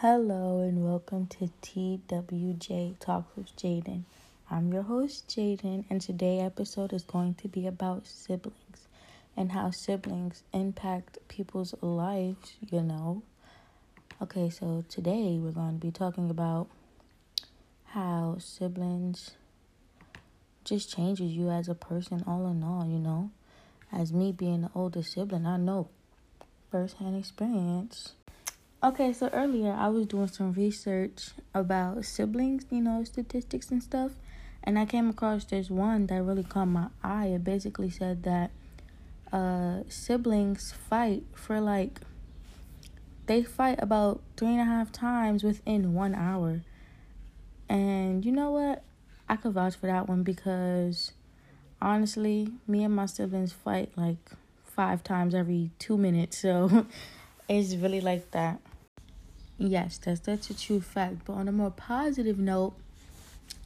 Hello and welcome to TWJ Talks with Jaden. I'm your host Jaden, and today's episode is going to be about siblings and how siblings impact people's lives, you know. Okay, so today we're going to be talking about how siblings just changes you as a person all in all, you know. As me being the older sibling, I know firsthand experience Okay, so earlier I was doing some research about siblings, you know, statistics and stuff, and I came across this one that really caught my eye. It basically said that uh, siblings fight for like they fight about three and a half times within one hour. And you know what? I could vouch for that one because honestly, me and my siblings fight like five times every two minutes. So it's really like that. Yes, that's that's a true fact. But on a more positive note,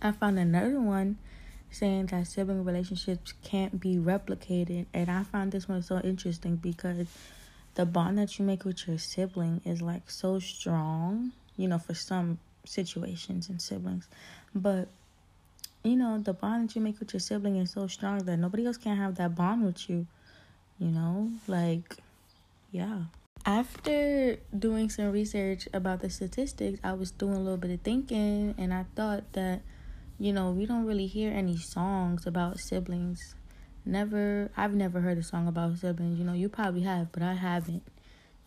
I found another one saying that sibling relationships can't be replicated, and I found this one so interesting because the bond that you make with your sibling is like so strong. You know, for some situations and siblings, but you know the bond that you make with your sibling is so strong that nobody else can have that bond with you. You know, like yeah. After doing some research about the statistics, I was doing a little bit of thinking and I thought that, you know, we don't really hear any songs about siblings. Never, I've never heard a song about siblings. You know, you probably have, but I haven't.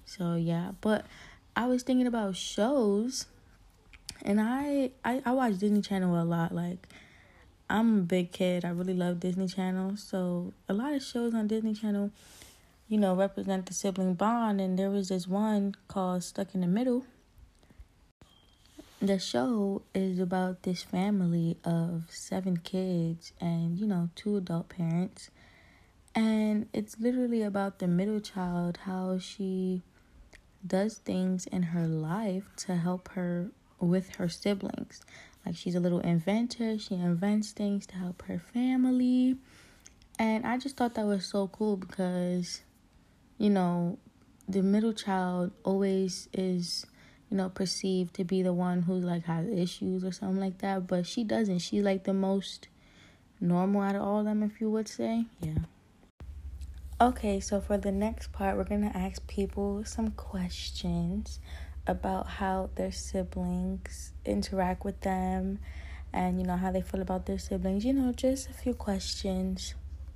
So, yeah. But I was thinking about shows and I, I, I watch Disney Channel a lot. Like, I'm a big kid. I really love Disney Channel. So, a lot of shows on Disney Channel you know, represent the sibling bond. And there was this one called Stuck in the Middle. The show is about this family of seven kids and, you know, two adult parents. And it's literally about the middle child, how she does things in her life to help her with her siblings. Like she's a little inventor, she invents things to help her family. And I just thought that was so cool because you know, the middle child always is, you know, perceived to be the one who like has issues or something like that, but she doesn't. She's like the most normal out of all of them, if you would say. Yeah. Okay, so for the next part, we're gonna ask people some questions about how their siblings interact with them and you know how they feel about their siblings you know just a few questions